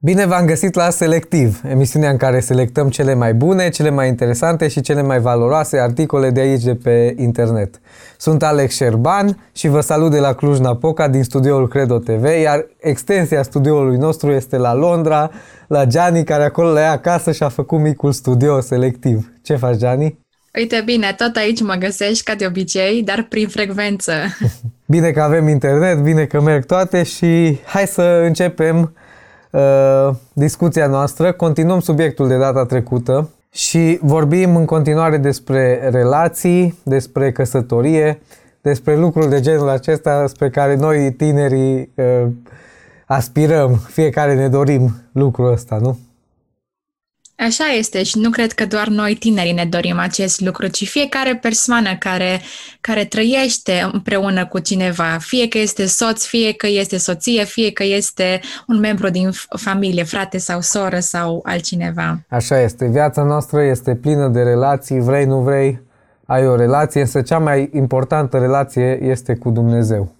Bine v-am găsit la Selectiv, emisiunea în care selectăm cele mai bune, cele mai interesante și cele mai valoroase articole de aici, de pe internet. Sunt Alex Șerban și vă salut de la Cluj-Napoca din studioul Credo TV, iar extensia studioului nostru este la Londra, la Gianni, care acolo la ea acasă și a făcut micul studio selectiv. Ce faci, Gianni? Uite, bine, tot aici mă găsești ca de obicei, dar prin frecvență. bine că avem internet, bine că merg toate și hai să începem uh, discuția noastră. Continuăm subiectul de data trecută și vorbim în continuare despre relații, despre căsătorie, despre lucruri de genul acesta spre care noi tinerii uh, aspirăm, fiecare ne dorim lucrul ăsta, nu? Așa este și nu cred că doar noi tinerii ne dorim acest lucru, ci fiecare persoană care, care trăiește împreună cu cineva, fie că este soț, fie că este soție, fie că este un membru din familie, frate sau soră sau altcineva. Așa este, viața noastră este plină de relații, vrei, nu vrei, ai o relație, însă cea mai importantă relație este cu Dumnezeu.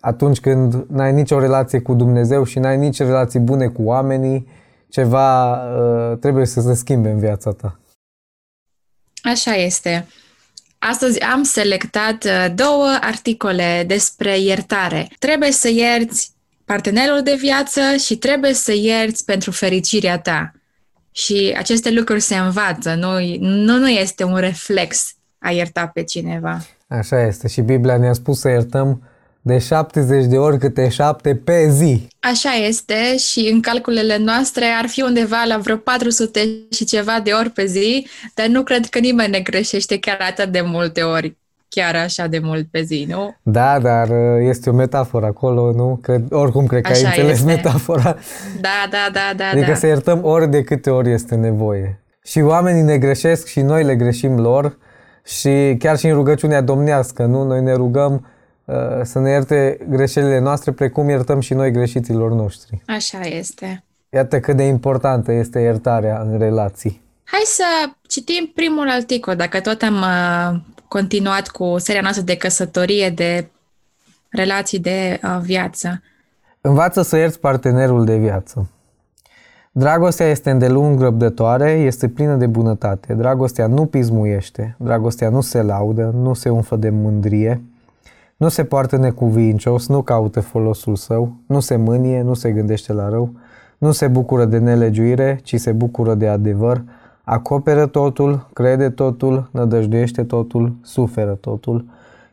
Atunci când n-ai nicio relație cu Dumnezeu și n-ai nici relații bune cu oamenii, ceva uh, trebuie să se schimbe în viața ta. Așa este. Astăzi am selectat uh, două articole despre iertare. Trebuie să ierți partenerul de viață și trebuie să ierți pentru fericirea ta. Și aceste lucruri se învață, nu, nu, nu este un reflex a ierta pe cineva. Așa este și Biblia ne-a spus să iertăm de 70 de ori câte 7 pe zi. Așa este și în calculele noastre ar fi undeva la vreo 400 și ceva de ori pe zi, dar nu cred că nimeni ne greșește chiar atât de multe ori chiar așa de mult pe zi, nu? Da, dar uh, este o metaforă acolo, nu? Că, oricum cred că așa ai înțeles este. metafora. Da, da, da, da. Adică da. să iertăm ori de câte ori este nevoie. Și oamenii ne greșesc și noi le greșim lor și chiar și în rugăciunea domnească, nu? Noi ne rugăm Uh, să ne ierte greșelile noastre precum iertăm și noi greșiților noștri. Așa este. Iată cât de importantă este iertarea în relații. Hai să citim primul articol, dacă tot am uh, continuat cu seria noastră de căsătorie, de relații de uh, viață. Învață să ierți partenerul de viață. Dragostea este îndelung răbdătoare, este plină de bunătate. Dragostea nu pismuiește, dragostea nu se laudă, nu se umflă de mândrie, nu se poartă necuvincios, nu caută folosul său, nu se mânie, nu se gândește la rău, nu se bucură de nelegiuire, ci se bucură de adevăr, acoperă totul, crede totul, nădăjduiește totul, suferă totul.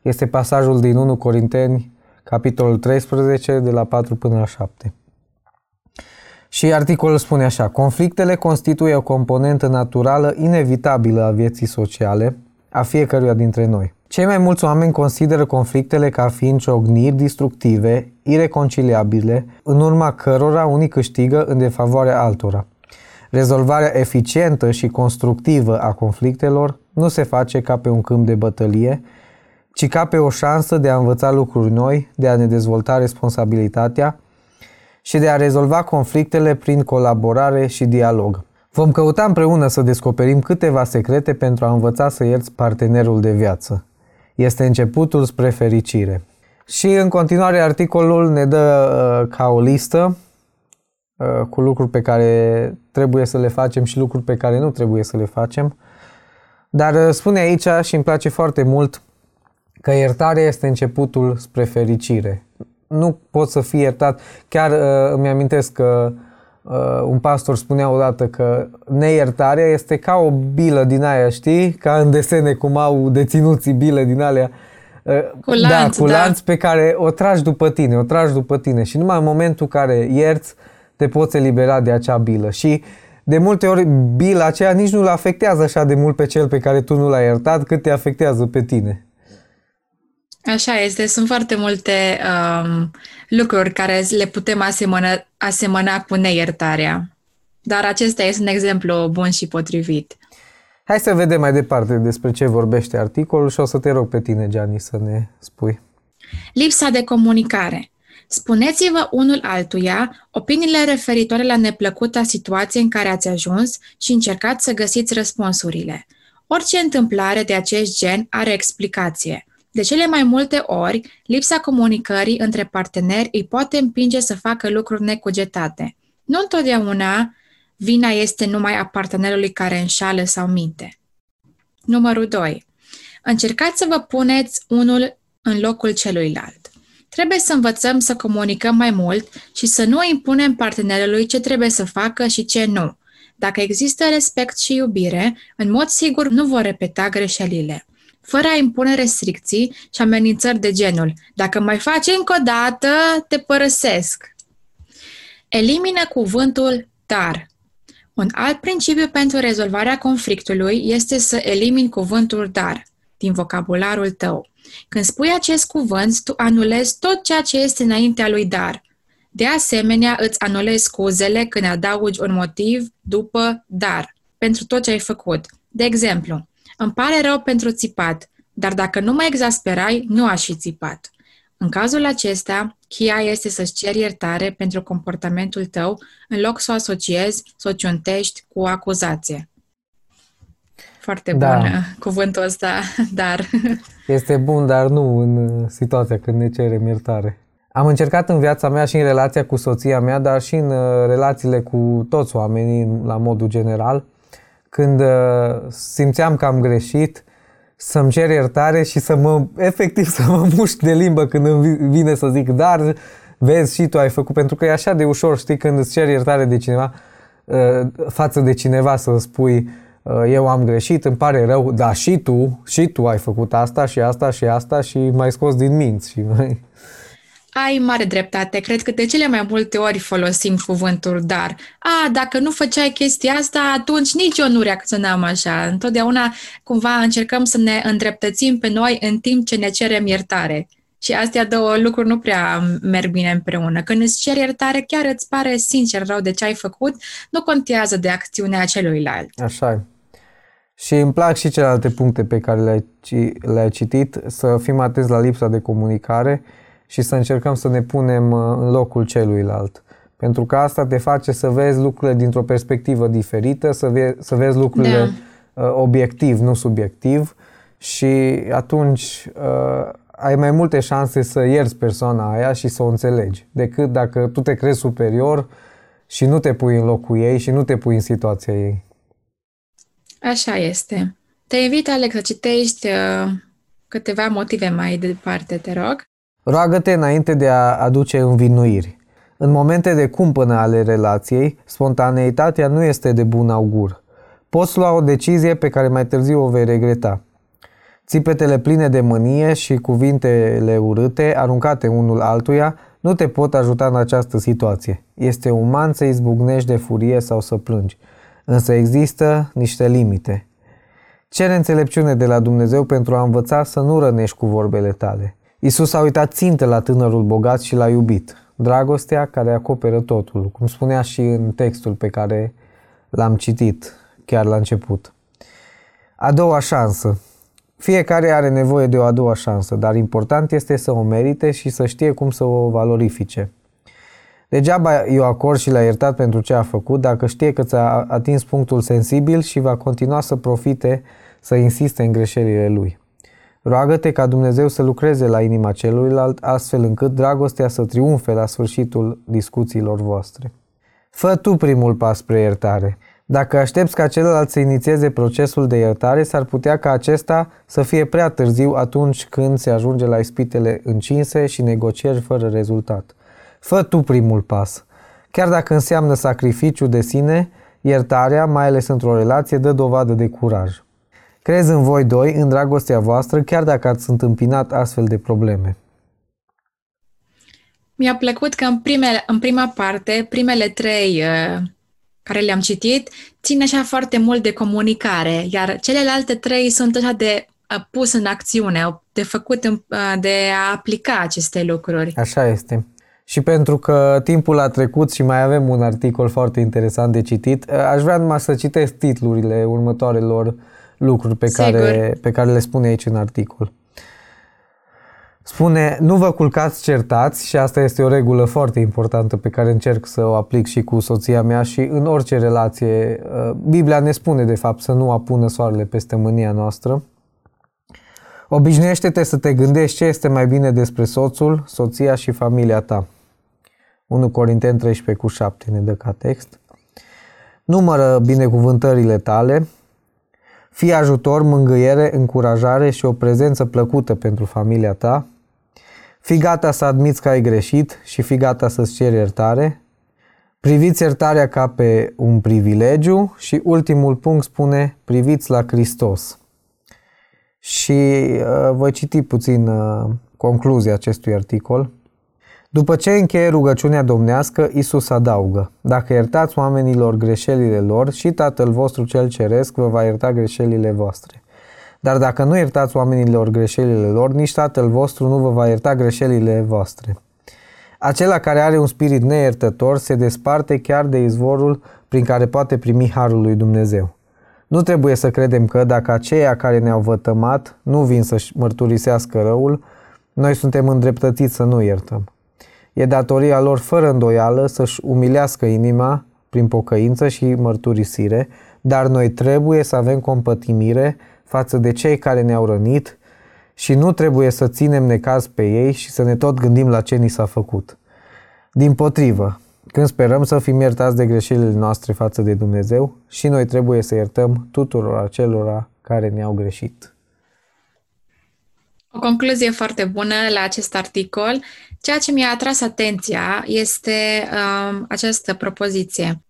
Este pasajul din 1 Corinteni, capitolul 13, de la 4 până la 7. Și articolul spune așa, conflictele constituie o componentă naturală inevitabilă a vieții sociale a fiecăruia dintre noi. Cei mai mulți oameni consideră conflictele ca fiind ciogniri destructive, ireconciliabile, în urma cărora unii câștigă în defavoarea altora. Rezolvarea eficientă și constructivă a conflictelor nu se face ca pe un câmp de bătălie, ci ca pe o șansă de a învăța lucruri noi, de a ne dezvolta responsabilitatea și de a rezolva conflictele prin colaborare și dialog. Vom căuta împreună să descoperim câteva secrete pentru a învăța să ierți partenerul de viață este începutul spre fericire. Și în continuare articolul ne dă uh, ca o listă uh, cu lucruri pe care trebuie să le facem și lucruri pe care nu trebuie să le facem. Dar uh, spune aici și îmi place foarte mult că iertarea este începutul spre fericire. Nu pot să fii iertat. Chiar uh, îmi amintesc că uh, un pastor spunea odată că neiertarea este ca o bilă din aia, știi? Ca în desene cum au deținuții bile din alea. Uh, cu lanț, da, cu lanț da. pe care o tragi după tine, o tragi după tine și numai în momentul în care ierți te poți elibera de acea bilă și de multe ori bila aceea nici nu-l afectează așa de mult pe cel pe care tu nu l-ai iertat cât te afectează pe tine. Așa este, sunt foarte multe um, lucruri care le putem asemăna, asemăna cu neiertarea. Dar acesta este un exemplu bun și potrivit. Hai să vedem mai departe despre ce vorbește articolul și o să te rog pe tine, Gianni, să ne spui. Lipsa de comunicare. Spuneți-vă unul altuia opiniile referitoare la neplăcuta situație în care ați ajuns și încercați să găsiți răspunsurile. Orice întâmplare de acest gen are explicație – de cele mai multe ori, lipsa comunicării între parteneri îi poate împinge să facă lucruri necugetate. Nu întotdeauna vina este numai a partenerului care înșală sau minte. Numărul 2. Încercați să vă puneți unul în locul celuilalt. Trebuie să învățăm să comunicăm mai mult și să nu impunem partenerului ce trebuie să facă și ce nu. Dacă există respect și iubire, în mod sigur nu vor repeta greșelile fără a impune restricții și amenințări de genul dacă mai faci încă o dată, te părăsesc. Elimină cuvântul dar. Un alt principiu pentru rezolvarea conflictului este să elimini cuvântul dar din vocabularul tău. Când spui acest cuvânt, tu anulezi tot ceea ce este înaintea lui dar. De asemenea, îți anulezi scuzele când adaugi un motiv după dar pentru tot ce ai făcut. De exemplu, îmi pare rău pentru țipat, dar dacă nu mă exasperai, nu aș fi țipat. În cazul acesta, cheia este să-ți ceri iertare pentru comportamentul tău, în loc să o asociezi, să o ciuntești cu o acuzație. Foarte da. bun cuvântul ăsta, dar... Este bun, dar nu în situația când ne cerem iertare. Am încercat în viața mea și în relația cu soția mea, dar și în uh, relațiile cu toți oamenii, la modul general, când uh, simțeam că am greșit, să-mi cer iertare și să mă, efectiv, să mă mușc de limbă când îmi vine să zic, dar vezi și tu ai făcut, pentru că e așa de ușor, știi, când îți ceri iertare de cineva, uh, față de cineva să spui, uh, eu am greșit, îmi pare rău, dar și tu, și tu ai făcut asta și asta și asta și mai scos din minți și mai... Ai mare dreptate. Cred că de cele mai multe ori folosim cuvântul dar. A, dacă nu făceai chestia asta, atunci nici eu nu reacționam așa. Întotdeauna cumva încercăm să ne îndreptățim pe noi în timp ce ne cerem iertare. Și astea două lucruri nu prea merg bine împreună. Când îți ceri iertare, chiar îți pare sincer rău de ce ai făcut, nu contează de acțiunea celuilalt. Așa e. Și îmi plac și celelalte puncte pe care le-ai, le-ai citit, să fim atenți la lipsa de comunicare și să încercăm să ne punem uh, în locul celuilalt. Pentru că asta te face să vezi lucrurile dintr-o perspectivă diferită, să, ve- să vezi lucrurile da. Uh, obiectiv, nu subiectiv și atunci uh, ai mai multe șanse să ierți persoana aia și să o înțelegi, decât dacă tu te crezi superior și nu te pui în locul ei și nu te pui în situația ei. Așa este. Te invit, Alex, să citești uh, câteva motive mai departe, te rog. Roagă-te înainte de a aduce învinuiri. În momente de cumpănă ale relației, spontaneitatea nu este de bun augur. Poți lua o decizie pe care mai târziu o vei regreta. Țipetele pline de mânie și cuvintele urâte, aruncate unul altuia, nu te pot ajuta în această situație. Este uman să izbucnești de furie sau să plângi. Însă există niște limite. Cere înțelepciune de la Dumnezeu pentru a învăța să nu rănești cu vorbele tale. Isus a uitat țintă la tânărul bogat și l-a iubit. Dragostea care acoperă totul, cum spunea și în textul pe care l-am citit chiar la început. A doua șansă. Fiecare are nevoie de o a doua șansă, dar important este să o merite și să știe cum să o valorifice. Degeaba i-o acord și l-a iertat pentru ce a făcut dacă știe că ți-a atins punctul sensibil și va continua să profite, să insiste în greșelile lui. Roagă-te ca Dumnezeu să lucreze la inima celuilalt, astfel încât dragostea să triumfe la sfârșitul discuțiilor voastre. Fă tu primul pas spre iertare. Dacă aștepți ca celălalt să inițieze procesul de iertare, s-ar putea ca acesta să fie prea târziu atunci când se ajunge la ispitele încinse și negocieri fără rezultat. Fă tu primul pas. Chiar dacă înseamnă sacrificiu de sine, iertarea, mai ales într-o relație, dă dovadă de curaj. Crezi în voi doi, în dragostea voastră, chiar dacă ați întâmpinat astfel de probleme. Mi-a plăcut că în, primele, în prima parte, primele trei uh, care le-am citit, țin așa foarte mult de comunicare, iar celelalte trei sunt așa de uh, pus în acțiune, de făcut, în, uh, de a aplica aceste lucruri. Așa este. Și pentru că timpul a trecut și mai avem un articol foarte interesant de citit, uh, aș vrea numai să citesc titlurile următoarelor lucruri pe care, pe care le spune aici în articol. Spune, nu vă culcați certați și asta este o regulă foarte importantă pe care încerc să o aplic și cu soția mea și în orice relație. Uh, Biblia ne spune de fapt să nu apună soarele peste mânia noastră. Obișnuiește-te să te gândești ce este mai bine despre soțul, soția și familia ta. 1 Corinteni 13 cu 7 ne dă ca text. Numără binecuvântările tale, fii ajutor, mângâiere, încurajare și o prezență plăcută pentru familia ta. Fii gata să admiți că ai greșit și fii gata să-ți ceri iertare. Priviți iertarea ca pe un privilegiu și ultimul punct spune priviți la Hristos. Și uh, voi citi puțin uh, concluzia acestui articol. După ce încheie rugăciunea domnească, Isus adaugă, Dacă iertați oamenilor greșelile lor, și Tatăl vostru cel ceresc vă va ierta greșelile voastre. Dar dacă nu iertați oamenilor greșelile lor, nici Tatăl vostru nu vă va ierta greșelile voastre. Acela care are un spirit neiertător se desparte chiar de izvorul prin care poate primi harul lui Dumnezeu. Nu trebuie să credem că dacă aceia care ne-au vătămat nu vin să-și mărturisească răul, noi suntem îndreptățiți să nu iertăm. E datoria lor fără îndoială să-și umilească inima prin pocăință și mărturisire, dar noi trebuie să avem compătimire față de cei care ne-au rănit și nu trebuie să ținem necaz pe ei și să ne tot gândim la ce ni s-a făcut. Din potrivă, când sperăm să fim iertați de greșelile noastre față de Dumnezeu, și noi trebuie să iertăm tuturor acelora care ne-au greșit. O concluzie foarte bună la acest articol. Ceea ce mi-a atras atenția este um, această propoziție.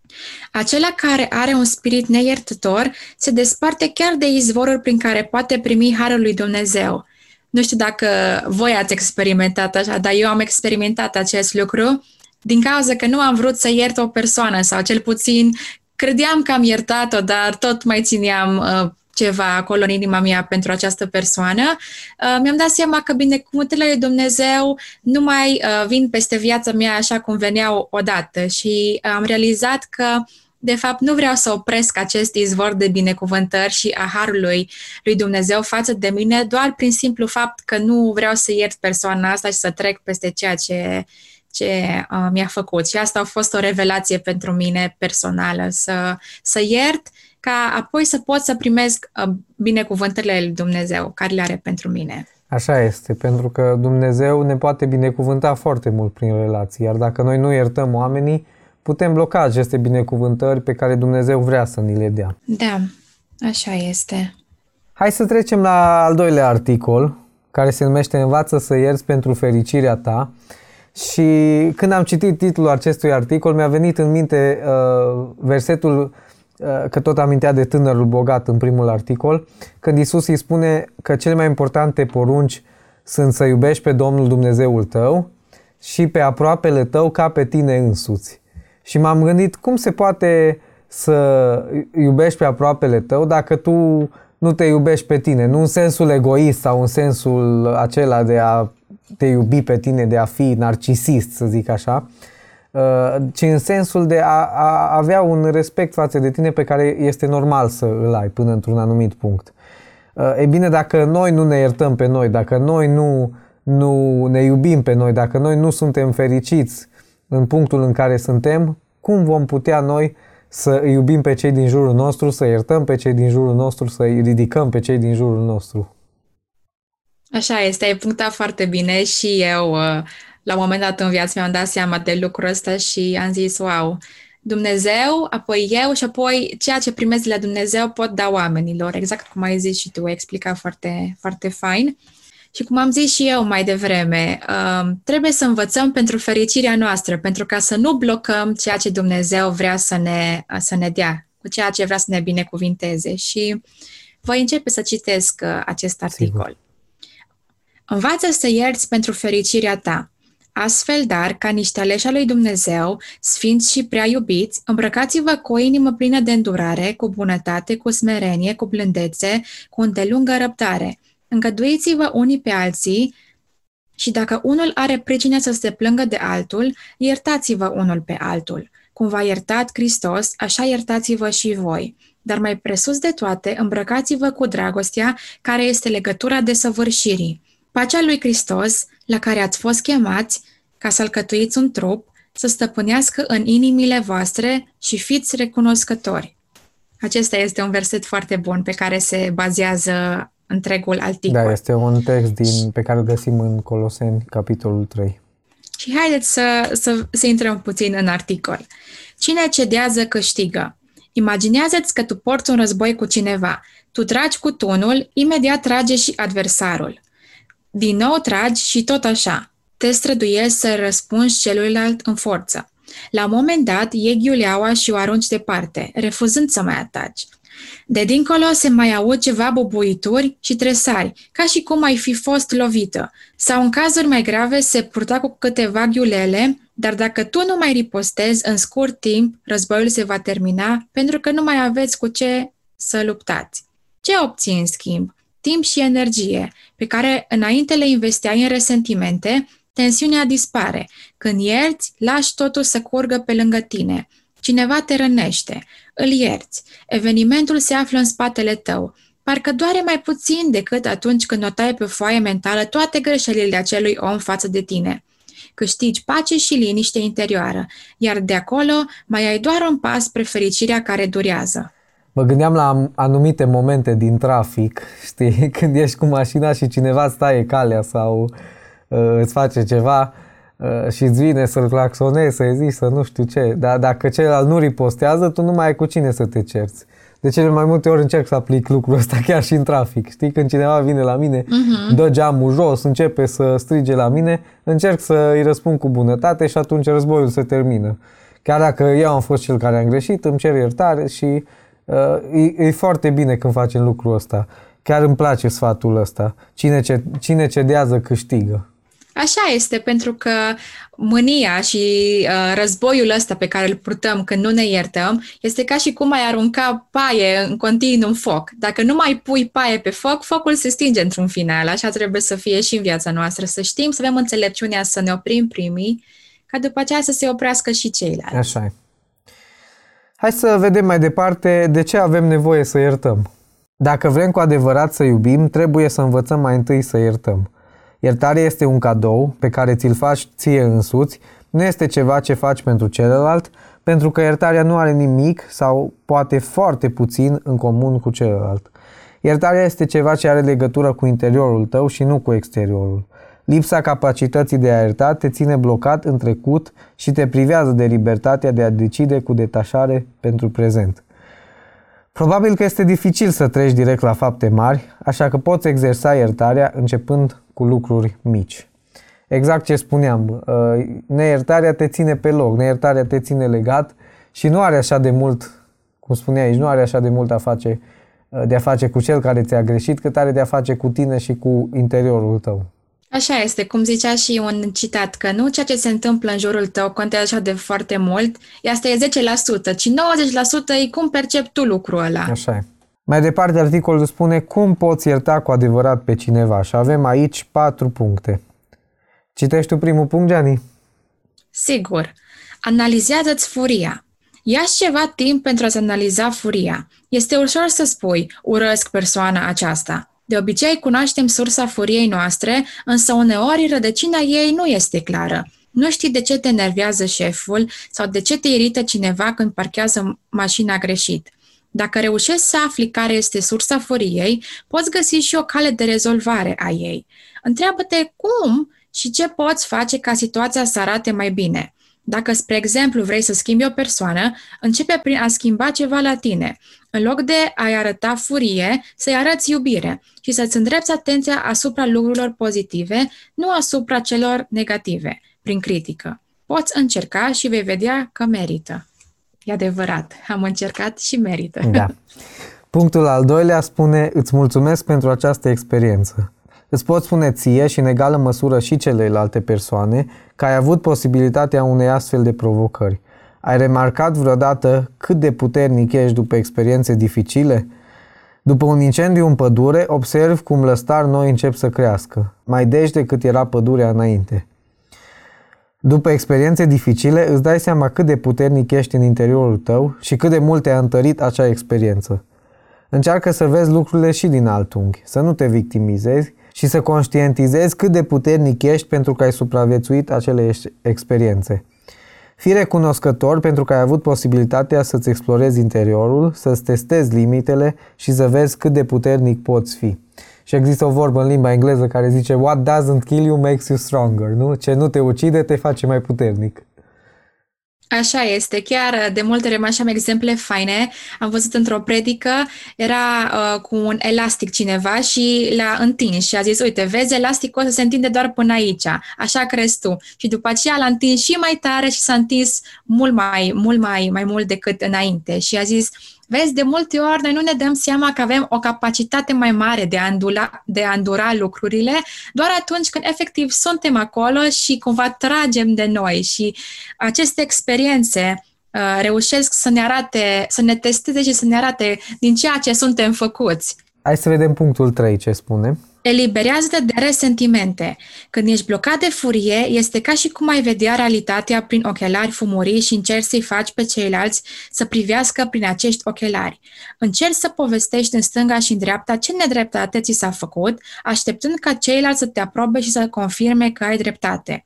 Acela care are un spirit neiertător se desparte chiar de izvorul prin care poate primi harul lui Dumnezeu. Nu știu dacă voi ați experimentat așa, dar eu am experimentat acest lucru din cauza că nu am vrut să iert o persoană sau cel puțin credeam că am iertat-o, dar tot mai țineam uh, ceva acolo în inima mea pentru această persoană, uh, mi-am dat seama că binecuvântările lui Dumnezeu nu mai uh, vin peste viața mea așa cum veneau odată și am realizat că de fapt, nu vreau să opresc acest izvor de binecuvântări și a harului lui Dumnezeu față de mine, doar prin simplu fapt că nu vreau să iert persoana asta și să trec peste ceea ce, ce uh, mi-a făcut. Și asta a fost o revelație pentru mine personală, să, să iert ca apoi să pot să primesc uh, binecuvântările lui Dumnezeu care le are pentru mine. Așa este, pentru că Dumnezeu ne poate binecuvânta foarte mult prin relații, iar dacă noi nu iertăm oamenii, putem bloca aceste binecuvântări pe care Dumnezeu vrea să ni le dea. Da, așa este. Hai să trecem la al doilea articol, care se numește Învață să ierți pentru fericirea ta. Și când am citit titlul acestui articol, mi-a venit în minte uh, versetul Uh, că tot amintea de tânărul bogat în primul articol, când Isus îi spune că cele mai importante porunci sunt să iubești pe Domnul Dumnezeul tău și pe aproapele tău ca pe tine însuți. Și m-am gândit cum se poate să iubești pe aproapele tău dacă tu nu te iubești pe tine, nu în sensul egoist sau în sensul acela de a te iubi pe tine, de a fi narcisist, să zic așa, Uh, ci în sensul de a, a avea un respect față de tine pe care este normal să îl ai până într-un anumit punct. Uh, e bine, dacă noi nu ne iertăm pe noi, dacă noi nu, nu ne iubim pe noi, dacă noi nu suntem fericiți în punctul în care suntem, cum vom putea noi să îi iubim pe cei din jurul nostru, să iertăm pe cei din jurul nostru, să îi ridicăm pe cei din jurul nostru? Așa este, ai punctat foarte bine și eu uh, la un moment dat în viață mi-am dat seama de lucrul ăsta și am zis, wow, Dumnezeu, apoi eu și apoi ceea ce primesc de la Dumnezeu pot da oamenilor, exact cum ai zis și tu, ai explicat foarte, foarte fain. Și cum am zis și eu mai devreme, uh, trebuie să învățăm pentru fericirea noastră, pentru ca să nu blocăm ceea ce Dumnezeu vrea să ne, să ne dea, cu ceea ce vrea să ne binecuvinteze. Și voi începe să citesc uh, acest articol. Sigur. Învață să ierți pentru fericirea ta. Astfel, dar, ca niște aleși al lui Dumnezeu, sfinți și prea iubiți, îmbrăcați-vă cu o inimă plină de îndurare, cu bunătate, cu smerenie, cu blândețe, cu îndelungă răbdare. Îngăduiți-vă unii pe alții și dacă unul are pricina să se plângă de altul, iertați-vă unul pe altul. Cum v-a iertat Hristos, așa iertați-vă și voi. Dar mai presus de toate, îmbrăcați-vă cu dragostea, care este legătura de săvârșirii. Pacea lui Hristos, la care ați fost chemați, ca să alcătuiți un trup, să stăpânească în inimile voastre și fiți recunoscători. Acesta este un verset foarte bun pe care se bazează întregul articol. Da, este un text din, pe care îl găsim în Coloseni, capitolul 3. Și haideți să, să, să intrăm puțin în articol. Cine cedează câștigă. Imaginează-ți că tu porți un război cu cineva. Tu tragi cu tunul, imediat trage și adversarul. Din nou tragi și tot așa. Te străduiești să răspunzi celuilalt în forță. La un moment dat, iei ghiuleaua și o arunci departe, refuzând să mai ataci. De dincolo se mai aud ceva bubuituri și tresari, ca și cum ai fi fost lovită. Sau în cazuri mai grave se purta cu câteva ghiulele, dar dacă tu nu mai ripostezi, în scurt timp, războiul se va termina pentru că nu mai aveți cu ce să luptați. Ce obții în schimb? Timp și energie, pe care înainte le investeai în resentimente, tensiunea dispare. Când ierți, lași totul să curgă pe lângă tine. Cineva te rănește, îl ierți. Evenimentul se află în spatele tău. Parcă doare mai puțin decât atunci când notai pe foaie mentală toate greșelile acelui om față de tine. Câștigi pace și liniște interioară, iar de acolo mai ai doar un pas spre fericirea care durează. Mă gândeam la anumite momente din trafic, știi, când ești cu mașina și cineva staie calea sau uh, îți face ceva uh, și îți vine să-l claxonezi, să-i zici, să nu știu ce. Dar dacă celălalt nu ripostează, tu nu mai ai cu cine să te cerți. De cele mai multe ori încerc să aplic lucrul ăsta chiar și în trafic. Știi, când cineva vine la mine, uh-huh. dă geamul jos, începe să strige la mine, încerc să îi răspund cu bunătate și atunci războiul se termină. Chiar dacă eu am fost cel care am greșit, îmi cer iertare și uh, e, e foarte bine când facem lucrul ăsta. Chiar îmi place sfatul ăsta. Cine, ce, cine cedează câștigă. Așa este, pentru că mânia și uh, războiul ăsta pe care îl purtăm când nu ne iertăm este ca și cum ai arunca paie în continuu în foc. Dacă nu mai pui paie pe foc, focul se stinge într-un final. Așa trebuie să fie și în viața noastră, să știm, să avem înțelepciunea să ne oprim primii, ca după aceea să se oprească și ceilalți. Așa e. Hai să vedem mai departe de ce avem nevoie să iertăm. Dacă vrem cu adevărat să iubim, trebuie să învățăm mai întâi să iertăm. Iertarea este un cadou pe care ți-l faci ție însuți, nu este ceva ce faci pentru celălalt, pentru că iertarea nu are nimic sau poate foarte puțin în comun cu celălalt. Iertarea este ceva ce are legătură cu interiorul tău și nu cu exteriorul. Lipsa capacității de a ierta te ține blocat în trecut și te privează de libertatea de a decide cu detașare pentru prezent. Probabil că este dificil să treci direct la fapte mari, așa că poți exersa iertarea începând cu lucruri mici. Exact ce spuneam, uh, neiertarea te ține pe loc, neiertarea te ține legat și nu are așa de mult, cum spunea aici, nu are așa de mult a face, uh, de a face cu cel care ți-a greșit, cât are de a face cu tine și cu interiorul tău. Așa este, cum zicea și un citat, că nu ceea ce se întâmplă în jurul tău contează așa de foarte mult, asta e 10%, ci 90% e cum percepi tu lucrul ăla. Așa e. Mai departe, articolul spune cum poți ierta cu adevărat pe cineva și avem aici patru puncte. Citești tu primul punct, Gianni? Sigur. Analizează-ți furia. ia ceva timp pentru a-ți analiza furia. Este ușor să spui, urăsc persoana aceasta. De obicei cunoaștem sursa furiei noastre, însă uneori rădăcina ei nu este clară. Nu știi de ce te enervează șeful sau de ce te irită cineva când parchează mașina greșit. Dacă reușești să afli care este sursa furiei, poți găsi și o cale de rezolvare a ei. Întreabă-te cum și ce poți face ca situația să arate mai bine. Dacă, spre exemplu, vrei să schimbi o persoană, începe prin a schimba ceva la tine. În loc de a-i arăta furie, să-i arăți iubire și să-ți îndrepți atenția asupra lucrurilor pozitive, nu asupra celor negative, prin critică. Poți încerca și vei vedea că merită. E adevărat, am încercat și merită. Da. Punctul al doilea spune, îți mulțumesc pentru această experiență. Îți pot spune ție și în egală măsură și celelalte persoane că ai avut posibilitatea unei astfel de provocări. Ai remarcat vreodată cât de puternic ești după experiențe dificile? După un incendiu în pădure, observ cum lăstar noi încep să crească, mai deci decât era pădurea înainte. După experiențe dificile, îți dai seama cât de puternic ești în interiorul tău și cât de mult te-a întărit acea experiență. Încearcă să vezi lucrurile și din alt unghi, să nu te victimizezi și să conștientizezi cât de puternic ești pentru că ai supraviețuit acele experiențe. Fii recunoscător pentru că ai avut posibilitatea să-ți explorezi interiorul, să-ți testezi limitele și să vezi cât de puternic poți fi. Și există o vorbă în limba engleză care zice What doesn't kill you makes you stronger, nu? Ce nu te ucide te face mai puternic. Așa este, chiar de multe ori așa am exemple faine. Am văzut într-o predică, era uh, cu un elastic cineva și l-a întins și a zis, uite, vezi, elasticul ăsta se întinde doar până aici, așa crezi tu. Și după aceea l-a întins și mai tare și s-a întins mult mai, mult mai, mai mult decât înainte. Și a zis, Vezi, de multe ori noi nu ne dăm seama că avem o capacitate mai mare de a, îndula, de a îndura lucrurile doar atunci când efectiv suntem acolo și cumva tragem de noi și aceste experiențe uh, reușesc să ne arate, să ne testeze și să ne arate din ceea ce suntem făcuți. Hai să vedem punctul 3 ce spune. Eliberează-te de resentimente. Când ești blocat de furie, este ca și cum ai vedea realitatea prin ochelari fumurii și încerci să-i faci pe ceilalți să privească prin acești ochelari. Încerci să povestești în stânga și în dreapta ce nedreptate ți s-a făcut, așteptând ca ceilalți să te aprobe și să confirme că ai dreptate.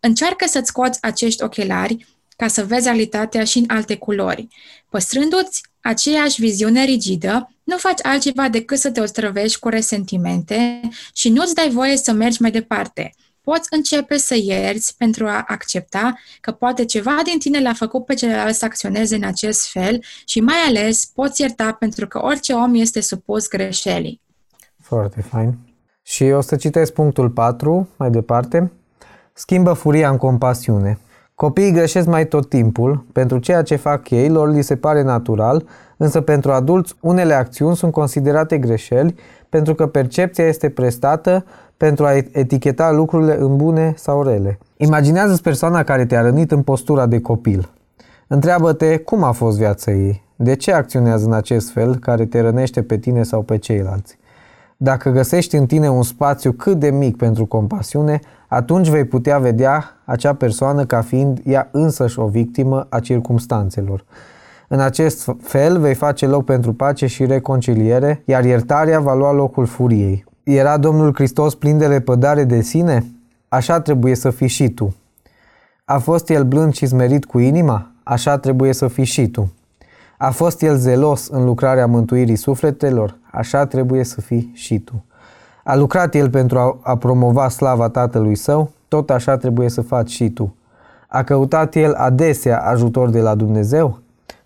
Încearcă să-ți scoți acești ochelari ca să vezi realitatea și în alte culori. Păstrându-ți aceeași viziune rigidă, nu faci altceva decât să te ostrăvești cu resentimente și nu-ți dai voie să mergi mai departe. Poți începe să ierți pentru a accepta că poate ceva din tine l-a făcut pe celălalt să acționeze în acest fel și mai ales poți ierta pentru că orice om este supus greșelii. Foarte fain. Și o să citesc punctul 4 mai departe. Schimbă furia în compasiune. Copiii greșesc mai tot timpul, pentru ceea ce fac ei lor li se pare natural, însă pentru adulți unele acțiuni sunt considerate greșeli pentru că percepția este prestată pentru a eticheta lucrurile în bune sau rele. Imaginează-ți persoana care te-a rănit în postura de copil. Întreabă-te cum a fost viața ei, de ce acționează în acest fel care te rănește pe tine sau pe ceilalți. Dacă găsești în tine un spațiu cât de mic pentru compasiune, atunci vei putea vedea acea persoană ca fiind ea însăși o victimă a circumstanțelor. În acest fel vei face loc pentru pace și reconciliere, iar iertarea va lua locul furiei. Era Domnul Hristos plin de lepădare de sine? Așa trebuie să fii și tu. A fost El blând și smerit cu inima? Așa trebuie să fii și tu. A fost El zelos în lucrarea mântuirii sufletelor? Așa trebuie să fii și tu. A lucrat El pentru a, a promova slava Tatălui Său? Tot așa trebuie să faci și tu. A căutat El adesea ajutor de la Dumnezeu?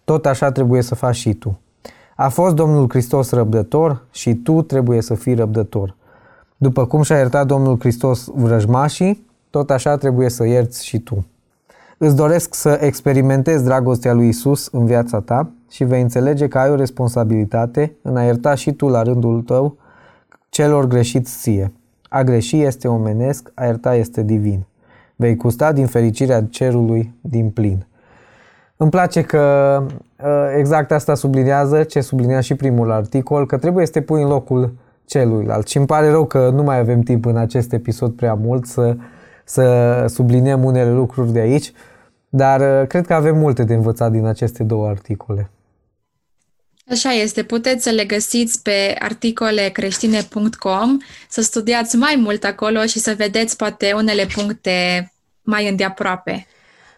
Tot așa trebuie să faci și tu. A fost Domnul Hristos răbdător și tu trebuie să fii răbdător. După cum și-a iertat Domnul Hristos vrăjmașii, tot așa trebuie să ierți și tu. Îți doresc să experimentezi dragostea lui Isus în viața ta și vei înțelege că ai o responsabilitate în a ierta și tu la rândul tău celor greșiți ție. A greși este omenesc, a ierta este divin. Vei gusta din fericirea cerului din plin. Îmi place că ă, exact asta sublinează ce sublinea și primul articol, că trebuie să te pui în locul celuilalt. Și îmi pare rău că nu mai avem timp în acest episod prea mult să, să subliniem unele lucruri de aici, dar ă, cred că avem multe de învățat din aceste două articole. Așa este, puteți să le găsiți pe articolecreștine.com, să studiați mai mult acolo și să vedeți poate unele puncte mai îndeaproape.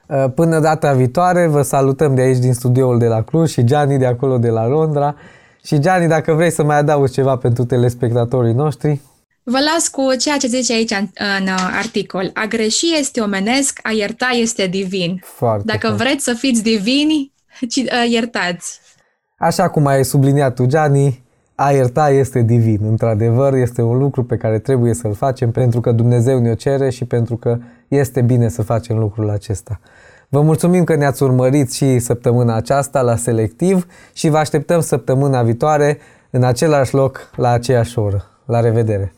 Uh, până data viitoare, vă salutăm de aici din studioul de la Cluj și Gianni de acolo de la Londra. Și Gianni, dacă vrei să mai adaugi ceva pentru telespectatorii noștri. Vă las cu ceea ce zice aici în, în uh, articol. A greși este omenesc, a ierta este divin. Foarte Dacă fain. vreți să fiți divini, uh, iertați. Așa cum ai subliniat tu, Gianni, a ierta este divin. Într-adevăr, este un lucru pe care trebuie să-l facem pentru că Dumnezeu ne-o cere și pentru că este bine să facem lucrul acesta. Vă mulțumim că ne-ați urmărit și săptămâna aceasta la Selectiv și vă așteptăm săptămâna viitoare în același loc, la aceeași oră. La revedere!